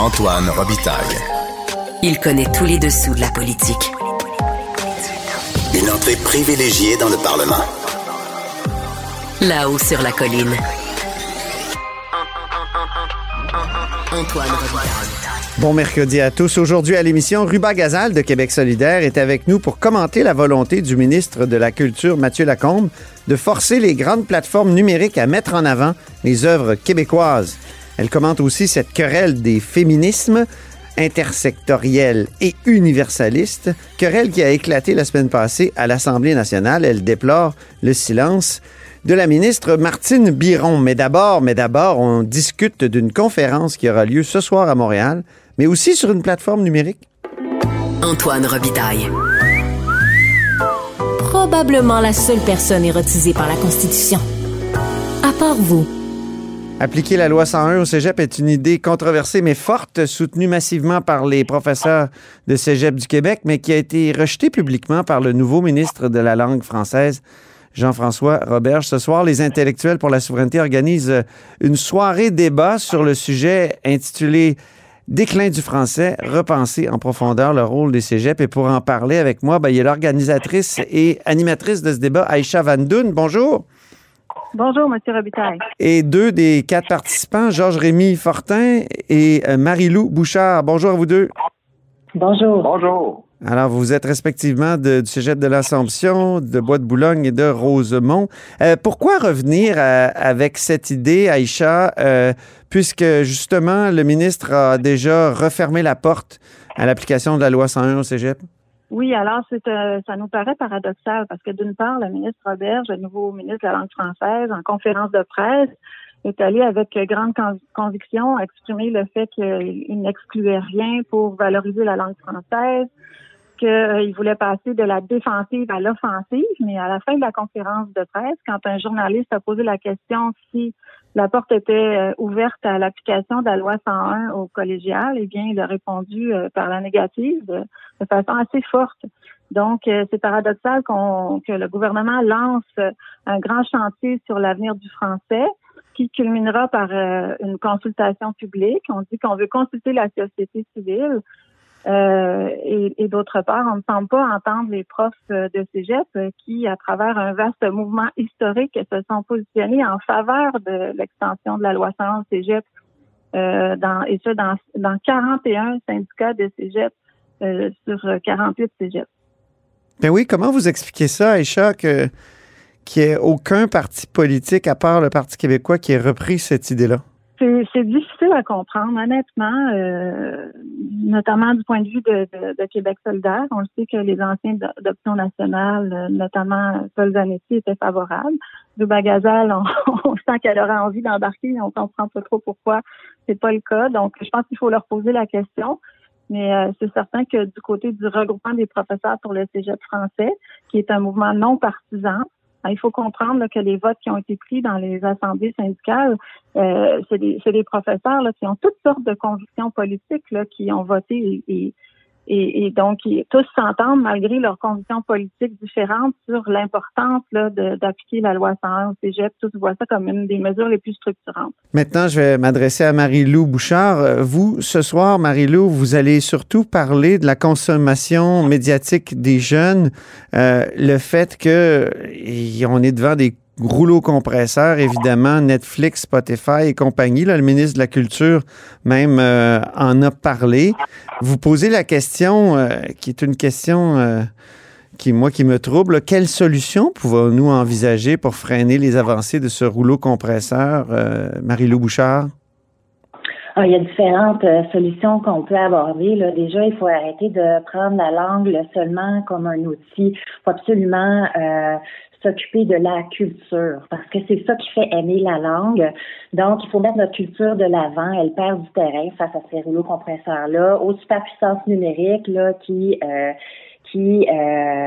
Antoine Robitaille. Il connaît tous les dessous de la politique. Une entrée privilégiée dans le Parlement. Là-haut sur la colline. Antoine Robitaille. Bon mercredi à tous. Aujourd'hui à l'émission, Ruba Gazal de Québec solidaire est avec nous pour commenter la volonté du ministre de la Culture, Mathieu Lacombe, de forcer les grandes plateformes numériques à mettre en avant les œuvres québécoises. Elle commente aussi cette querelle des féminismes intersectoriels et universalistes, querelle qui a éclaté la semaine passée à l'Assemblée nationale. Elle déplore le silence de la ministre Martine Biron. Mais d'abord, mais d'abord, on discute d'une conférence qui aura lieu ce soir à Montréal, mais aussi sur une plateforme numérique. Antoine Robitaille. Probablement la seule personne érotisée par la Constitution. À part vous. Appliquer la loi 101 au cégep est une idée controversée mais forte, soutenue massivement par les professeurs de cégep du Québec, mais qui a été rejetée publiquement par le nouveau ministre de la langue française, Jean-François Roberge. Ce soir, les intellectuels pour la souveraineté organisent une soirée débat sur le sujet intitulé Déclin du français, repenser en profondeur le rôle des cégeps. Et pour en parler avec moi, ben, il y a l'organisatrice et animatrice de ce débat, Aïcha Van Doun. Bonjour. Bonjour, M. Robitaille. Et deux des quatre participants, Georges-Rémy Fortin et euh, Marie-Lou Bouchard. Bonjour à vous deux. Bonjour. Bonjour. Alors, vous êtes respectivement de- du Cégep de l'Assomption, de Bois-de-Boulogne et de Rosemont. Euh, pourquoi revenir à- avec cette idée, Aïcha, euh, puisque justement le ministre a déjà refermé la porte à l'application de la loi 101 au Cégep? Oui, alors c'est euh, ça nous paraît paradoxal parce que d'une part, le ministre Roberge, le nouveau ministre de la langue française, en conférence de presse, est allé avec grande con- conviction exprimer le fait qu'il n'excluait rien pour valoriser la langue française, qu'il voulait passer de la défensive à l'offensive, mais à la fin de la conférence de presse, quand un journaliste a posé la question si la porte était euh, ouverte à l'application de la loi 101 au collégial, eh bien, il a répondu euh, par la négative de, façon assez forte. Donc, euh, c'est paradoxal qu'on, que le gouvernement lance euh, un grand chantier sur l'avenir du français qui culminera par euh, une consultation publique. On dit qu'on veut consulter la société civile. Euh, et, d'autre part, on ne semble pas entendre les profs euh, de cégep euh, qui, à travers un vaste mouvement historique, se sont positionnés en faveur de l'extension de la loi 101 au cégep, euh, et ça dans, dans 41 syndicats de cégep sur 48 cégep. Ben oui, comment vous expliquez ça, Aïcha, que qu'il n'y ait aucun parti politique, à part le Parti québécois, qui ait repris cette idée-là? C'est difficile à comprendre, honnêtement, euh, notamment du point de vue de, de- de Québec solidaire. On le sait que les anciens d'O- d'Option nationale, euh, notamment Paul Zanetti, étaient favorables. De Bagazal, on, on sent qu'elle aurait envie d'embarquer, on comprend pas trop pourquoi c'est pas le cas. Donc, je pense qu'il faut leur poser la question. Mais euh, c'est certain que du côté du regroupement des professeurs pour le Cégep français, qui est un mouvement non partisan, il faut comprendre là, que les votes qui ont été pris dans les assemblées syndicales, euh, c'est des, des professeurs là, qui ont toutes sortes de convictions politiques là, qui ont voté et, et, et donc tous s'entendent malgré leurs convictions politiques différentes sur l'importance d'appliquer la loi 101 au cégep. Tous voient ça comme une des mesures les plus structurantes. Maintenant, je vais m'adresser à Marie-Lou Bouchard. Euh, Vous, ce soir, Marie-Lou, vous allez surtout parler de la consommation médiatique des jeunes, euh, le fait que on est devant des rouleau compresseur, évidemment, Netflix, Spotify et compagnie. Là, le ministre de la Culture même euh, en a parlé. Vous posez la question, euh, qui est une question euh, qui, moi, qui me trouble. Quelle solution pouvons-nous envisager pour freiner les avancées de ce rouleau compresseur, Marie-Lou Bouchard? Ah, il y a différentes solutions qu'on peut aborder. Déjà, il faut arrêter de prendre la langue seulement comme un outil. Il faut absolument s'occuper de la culture parce que c'est ça qui fait aimer la langue. Donc, il faut mettre notre culture de l'avant. Elle perd du terrain face à ces rouleaux compresseurs-là, aux superpuissances numériques là, qui, euh, qui euh,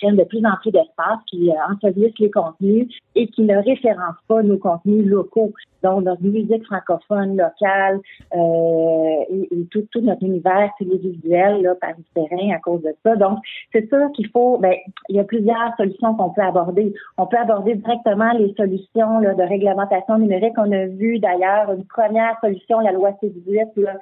prennent de plus en plus d'espace, qui euh, ensevelissent les contenus et qui ne référencent pas nos contenus locaux. Donc, notre musique francophone locale euh, et, tout, notre univers télévisuel là, par à cause de ça. Donc, c'est ça qu'il faut. Ben, il y a plusieurs solutions qu'on peut aborder. On peut aborder directement les solutions de réglementation numérique. On a vu d'ailleurs une première solution, la loi C18, là,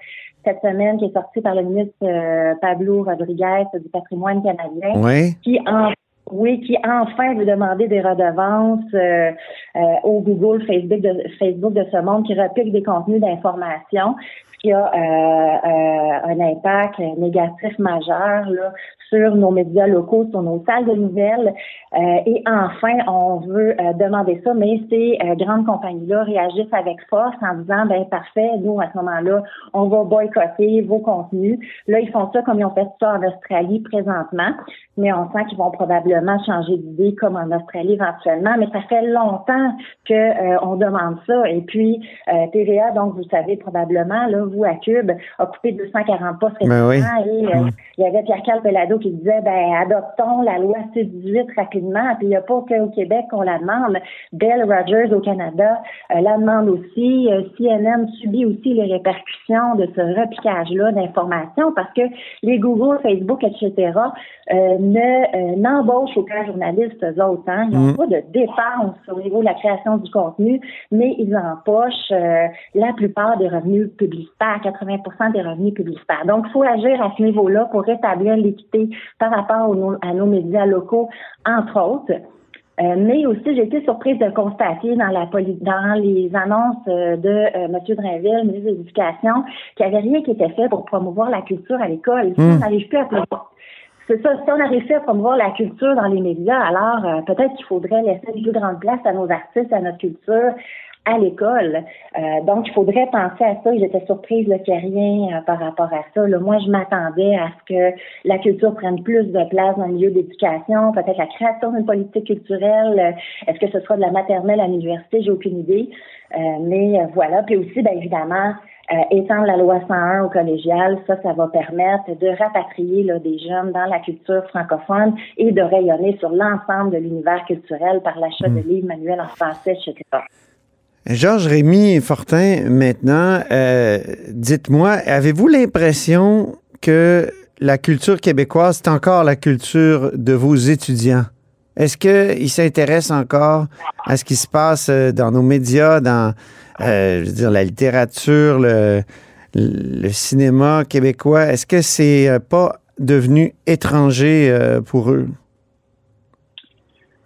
cette semaine, qui est sortie par le ministre euh, Pablo Rodriguez du patrimoine canadien, oui. qui en oui, qui enfin veut demander des redevances euh, euh, au Google, Facebook de, Facebook de ce monde, qui repique des contenus d'information, qui a euh, un impact négatif majeur là, sur nos médias locaux, sur nos salles de nouvelles. Euh, et enfin, on veut euh, demander ça, mais ces euh, grandes compagnies-là réagissent avec force en disant, ben parfait, nous, à ce moment-là, on va boycotter vos contenus. Là, ils font ça comme ils ont fait ça en Australie présentement, mais on sent qu'ils vont probablement changer d'idée comme en Australie éventuellement. Mais ça fait longtemps que on demande ça. Et puis, TVA, donc vous savez probablement, là, à Cube, a coupé 240 postes ben récemment et il y avait Pierre-Carl Pelado qui disait, ben adoptons la loi C-18 rapidement. Puis il n'y a pas qu'au Québec qu'on la demande. Bell Rogers au Canada euh, la demande aussi. Euh, CNN subit aussi les répercussions de ce repiquage-là d'informations parce que les Google, Facebook, etc. Euh, ne n'embauchent aucun journaliste eux autres. Hein. Ils n'ont mm. pas de dépenses au niveau de la création du contenu, mais ils empochent la plupart des revenus publicitaires, 80% des revenus publicitaires. Donc, il faut agir à ce niveau-là pour rétablir l'équité par rapport à nos médias locaux, entre autres. Euh, mais aussi, j'ai été surprise de constater dans la dans les annonces euh, de euh, M. Drainville, ministre de l'Éducation, qu'il n'y avait rien qui était fait pour promouvoir la culture à l'école. Si on hmm. n'arrive plus à c'est ça, si on arrive à promouvoir la culture dans les médias, alors peut-être qu'il faudrait laisser une plus grande place à nos artistes, à notre culture, à l'école. Euh, donc, il faudrait penser à ça. J'étais surprise qu'il n'y ait rien euh, par rapport à ça. Là, moi, je m'attendais à ce que la culture prenne plus de place dans le milieu d'éducation, peut-être la création d'une politique culturelle. Euh, est-ce que ce sera de la maternelle à l'université? J'ai aucune idée. mais voilà. Puis aussi, bien évidemment, étendre la loi 101 au collégial, ça, ça va permettre de rapatrier là, des jeunes dans la culture francophone et de rayonner sur l'ensemble de l'univers culturel par l'achat de hmm. livres manuels en français, etc. Georges Rémy Fortin, maintenant, euh, dites-moi, avez-vous l'impression que la culture québécoise, c'est encore la culture de vos étudiants? Est-ce qu'ils s'intéressent encore à ce qui se passe euh, dans nos médias, dans euh, je veux dire, la littérature, le, le cinéma québécois? Est-ce que c'est pas devenu étranger pour eux?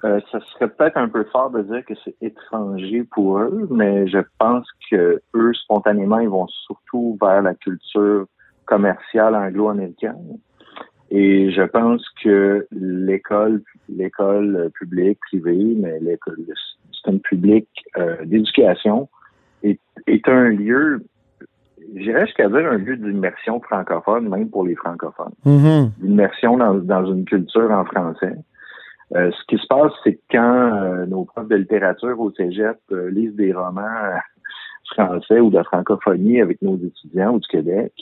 Euh, ça serait peut-être un peu fort de dire que c'est étranger pour eux, mais je pense que eux, spontanément, ils vont surtout vers la culture commerciale anglo-américaine. Et je pense que l'école, l'école publique, privée, mais l'école, le système public euh, d'éducation est, est un lieu, j'irais jusqu'à dire un lieu d'immersion francophone, même pour les francophones. Mm-hmm. D'immersion dans, dans une culture en français. Euh, ce qui se passe, c'est que quand euh, nos profs de littérature au cégep euh, lisent des romans français ou de francophonie avec nos étudiants ou du Québec,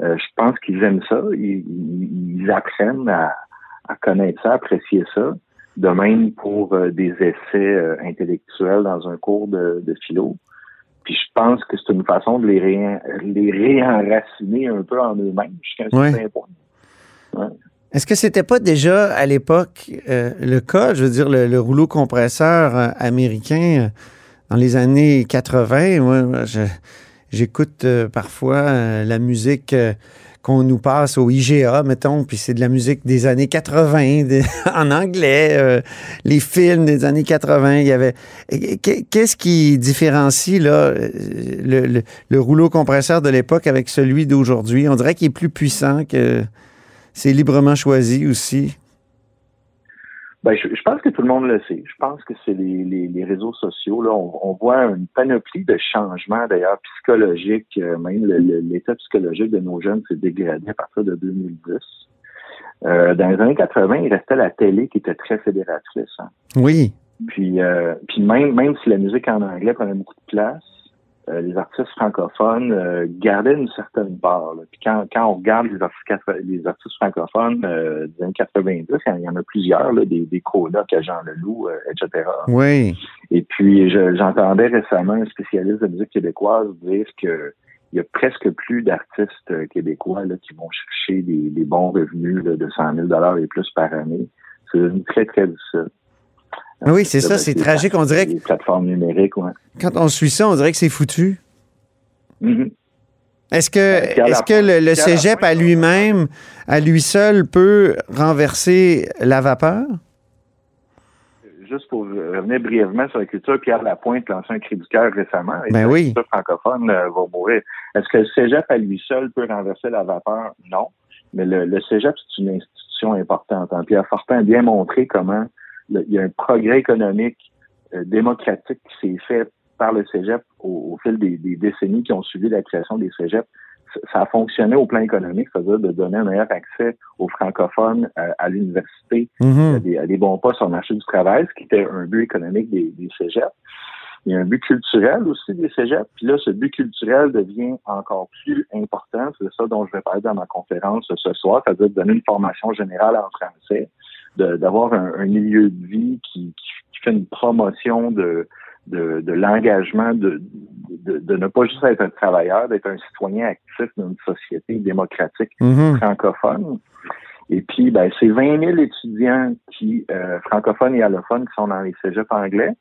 je pense qu'ils aiment ça. Ils, apprennent à, connaître ça, apprécier ça. De même pour des essais intellectuels dans un cours de, philo. Puis je pense que c'est une façon de les, les réenraciner un peu en eux-mêmes jusqu'à un certain point. Ouais. Est-ce que c'était pas déjà à l'époque euh, le cas, je veux dire, le, rouleau compresseur euh, américain euh, dans les années 80? Moi, j'écoute parfois la musique qu'on nous passe au IGA, mettons, puis c'est de la musique des années 80 en anglais, euh, les films des années 80. Il y avait qu'est-ce qui différencie là le, le rouleau compresseur de l'époque avec celui d'aujourd'hui? On dirait qu'il est plus puissant, que c'est librement choisi aussi? Ben, je, pense que tout le monde le sait. Je pense que c'est les, les, réseaux sociaux. Là, on, voit une panoplie de changements, d'ailleurs, psychologiques. Euh, même l'état psychologique de nos jeunes s'est dégradé à partir de 2010. Euh, dans les années 80, il restait la télé qui était très fédératrice. Hein. Oui. Puis, euh, puis même, même si la musique en anglais prenait beaucoup de place, euh, les artistes francophones euh, gardaient une certaine part. Puis quand, quand on regarde les artistes, les artistes francophones euh, des années 90, il y en a plusieurs, là, des, des colocs à Jean Leloup, etc. Oui. Et puis j'entendais récemment un spécialiste de musique québécoise dire que il y a presque plus d'artistes québécois là, qui vont chercher des, des bons revenus de 100 000 et plus par année. C'est très, très difficile. Oui, c'est ça, c'est tragique. On dirait que. Les plateformes numériques, ouais. Quand on suit ça, on dirait que c'est foutu. Mm-hmm. Est-ce que, est-ce que le, cégep à lui-même, à lui seul, peut renverser la vapeur? Juste pour revenir brièvement sur la culture, Pierre Lapointe lancé un cri du cœur récemment. Ben oui. La culture francophone euh, va mourir. Est-ce que le cégep à lui seul peut renverser la vapeur? Non. Mais le, le cégep, c'est une institution importante. Hein. Pierre Fortin a bien montré comment il y a un progrès économique euh, démocratique qui s'est fait par le cégep au, fil des, décennies qui ont suivi la création des cégeps. Ça a fonctionné au plan économique, c'est-à-dire de donner un meilleur accès aux francophones euh, à, l'université, mm-hmm. à, des, bons postes sur le marché du travail, ce qui était un but économique des, des cégeps. Il y a un but culturel aussi des cégeps. Puis là, ce but culturel devient encore plus important. C'est ça dont je vais parler dans ma conférence ce soir, c'est-à-dire de donner une formation générale en français, d'avoir un, milieu de vie qui, fait une promotion de, de, l'engagement, de, de, ne pas juste être un travailleur, d'être un citoyen actif dans une société démocratique mm-hmm. francophone. Et puis, ben, c'est 20 000 étudiants qui, euh, francophones et allophones qui sont dans les cégeps anglais,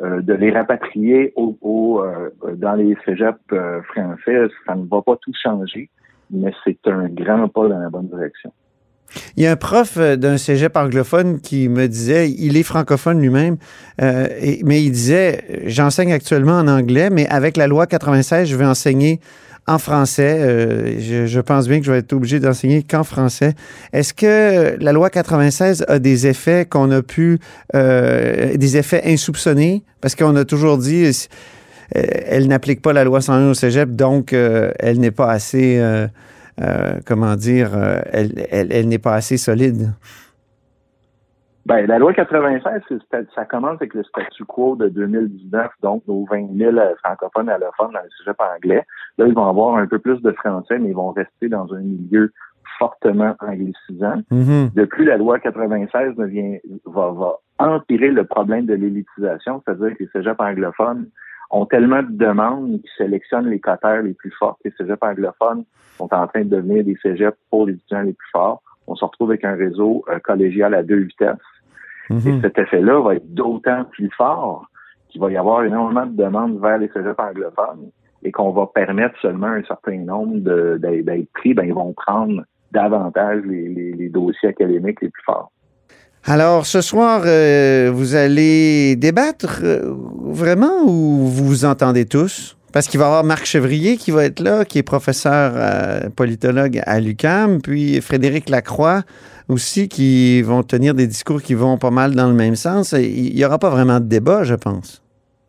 euh, de les rapatrier au, euh, dans les cégeps français, ça ne va pas tout changer, mais c'est un grand pas dans la bonne direction. Il y a un prof euh, d'un cégep anglophone qui me disait, il est francophone lui-même, euh, mais il disait, j'enseigne actuellement en anglais, mais avec la loi 96, je vais enseigner en français. Euh, je, pense bien que je vais être obligé d'enseigner qu'en français. Est-ce que la loi 96 a des effets qu'on a pu, des effets insoupçonnés? Parce qu'on a toujours dit, elle n'applique pas la loi 101 au cégep, donc elle n'est pas assez euh, comment dire, euh, elle, n'est pas assez solide? Ben, la loi 96, ça commence avec le statu quo de 2019, donc nos 20 000 euh, francophones allophones dans le sujet anglais. Là, ils vont avoir un peu plus de français, mais ils vont rester dans un milieu fortement anglicisant. Mm-hmm. Depuis, la loi 96 vient, va, va empirer le problème de l'élitisation, c'est-à-dire que les cégeps anglophones ont tellement de demandes qu'ils sélectionnent les cotères les plus forts. Les cégeps anglophones sont en train de devenir des cégeps pour les étudiants les plus forts. On se retrouve avec un réseau euh, collégial à deux vitesses. Mhm. Et cet effet-là va être d'autant plus fort qu'il va y avoir énormément de demandes vers les cégeps anglophones et qu'on va permettre seulement un certain nombre d'être pris, ben, ils vont prendre davantage les dossiers académiques les plus forts. Alors, ce soir, euh, vous allez débattre euh, vraiment ou vous vous entendez tous? Parce qu'il va y avoir Marc Chevrier qui va être là, qui est professeur euh, politologue à l'UCAM, puis Frédéric Lacroix aussi, qui vont tenir des discours qui vont pas mal dans le même sens. Il n'y aura pas vraiment de débat, je pense.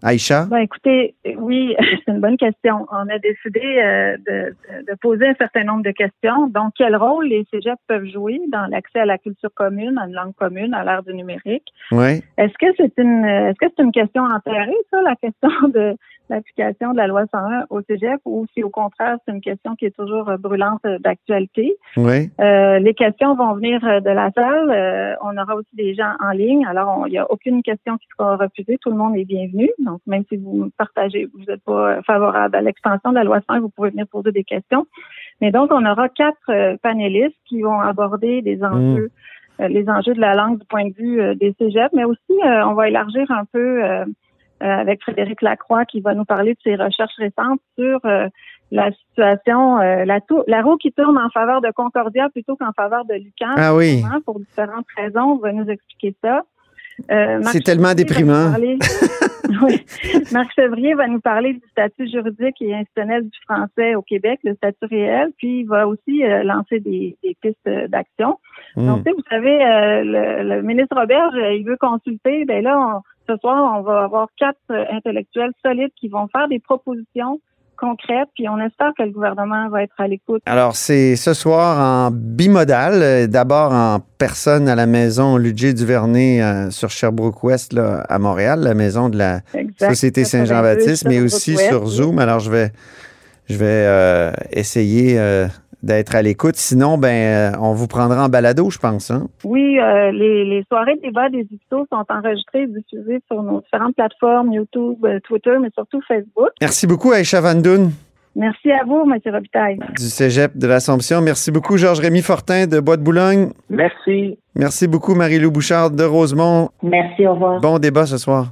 Aïcha? Ben, écoutez, oui, c'est une bonne question. On a décidé euh, de, de, poser un certain nombre de questions. Donc, quel rôle les cégeps peuvent jouer dans l'accès à la culture commune, à une langue commune, à l'ère du numérique? Oui. Est-ce que c'est une est-ce que c'est une question enterrée, ça, la question de l'application de la loi 101 au cégep, ou si au contraire, c'est une question qui est toujours euh, brûlante euh, d'actualité? Oui. Euh, les questions vont venir de la salle. on aura aussi des gens en ligne. Alors, il n'y a aucune question qui sera refusée. Tout le monde est bienvenu. Donc, même si vous partagez, vous n'êtes pas favorable à l'extension de la loi 101, vous pouvez venir poser des questions. Mais donc, on aura quatre panélistes qui vont aborder des mm. enjeux, les enjeux de la langue du point de vue des cégeps, mais aussi, on va élargir un peu euh, avec Frédéric Lacroix qui va nous parler de ses recherches récentes sur euh, la situation, euh, la, la roue qui tourne en faveur de Concordia plutôt qu'en faveur de Lucan. Ah oui. Pour différentes raisons, on va nous expliquer ça. Euh, c'est tellement déprimant. oui. Marc Chevrier va nous parler du statut juridique et institutionnel du français au Québec, le statut réel, puis il va aussi euh, lancer des, pistes d'action. Hmm. Donc, vous savez, euh, le, ministre Robert, il veut consulter. Ben là, ce soir, on va avoir quatre intellectuels solides qui vont faire des propositions concrète, puis on espère que le gouvernement va être à l'écoute. Alors, c'est ce soir en bimodal, euh, d'abord en personne à la maison Ludger Duvernay euh, sur Sherbrooke-Ouest, à Montréal, la maison de la Société Saint-Jean-Baptiste, mais aussi sur Zoom. Alors, je vais, je vais euh, essayer d'être à l'écoute. Sinon, ben, euh, on vous prendra en balado, je pense. Hein? Oui, euh, les, soirées de débat des éditos sont enregistrées et diffusées sur nos différentes plateformes, YouTube, euh, Twitter, mais surtout Facebook. Merci beaucoup, Aïcha Van Merci à vous, M. Robitaille. Du Cégep de l'Assomption. Merci beaucoup, Georges-Rémy Fortin de Bois de Boulogne. Merci. Merci beaucoup, Marie-Lou Bouchard de Rosemont. Merci, au revoir. Bon débat ce soir.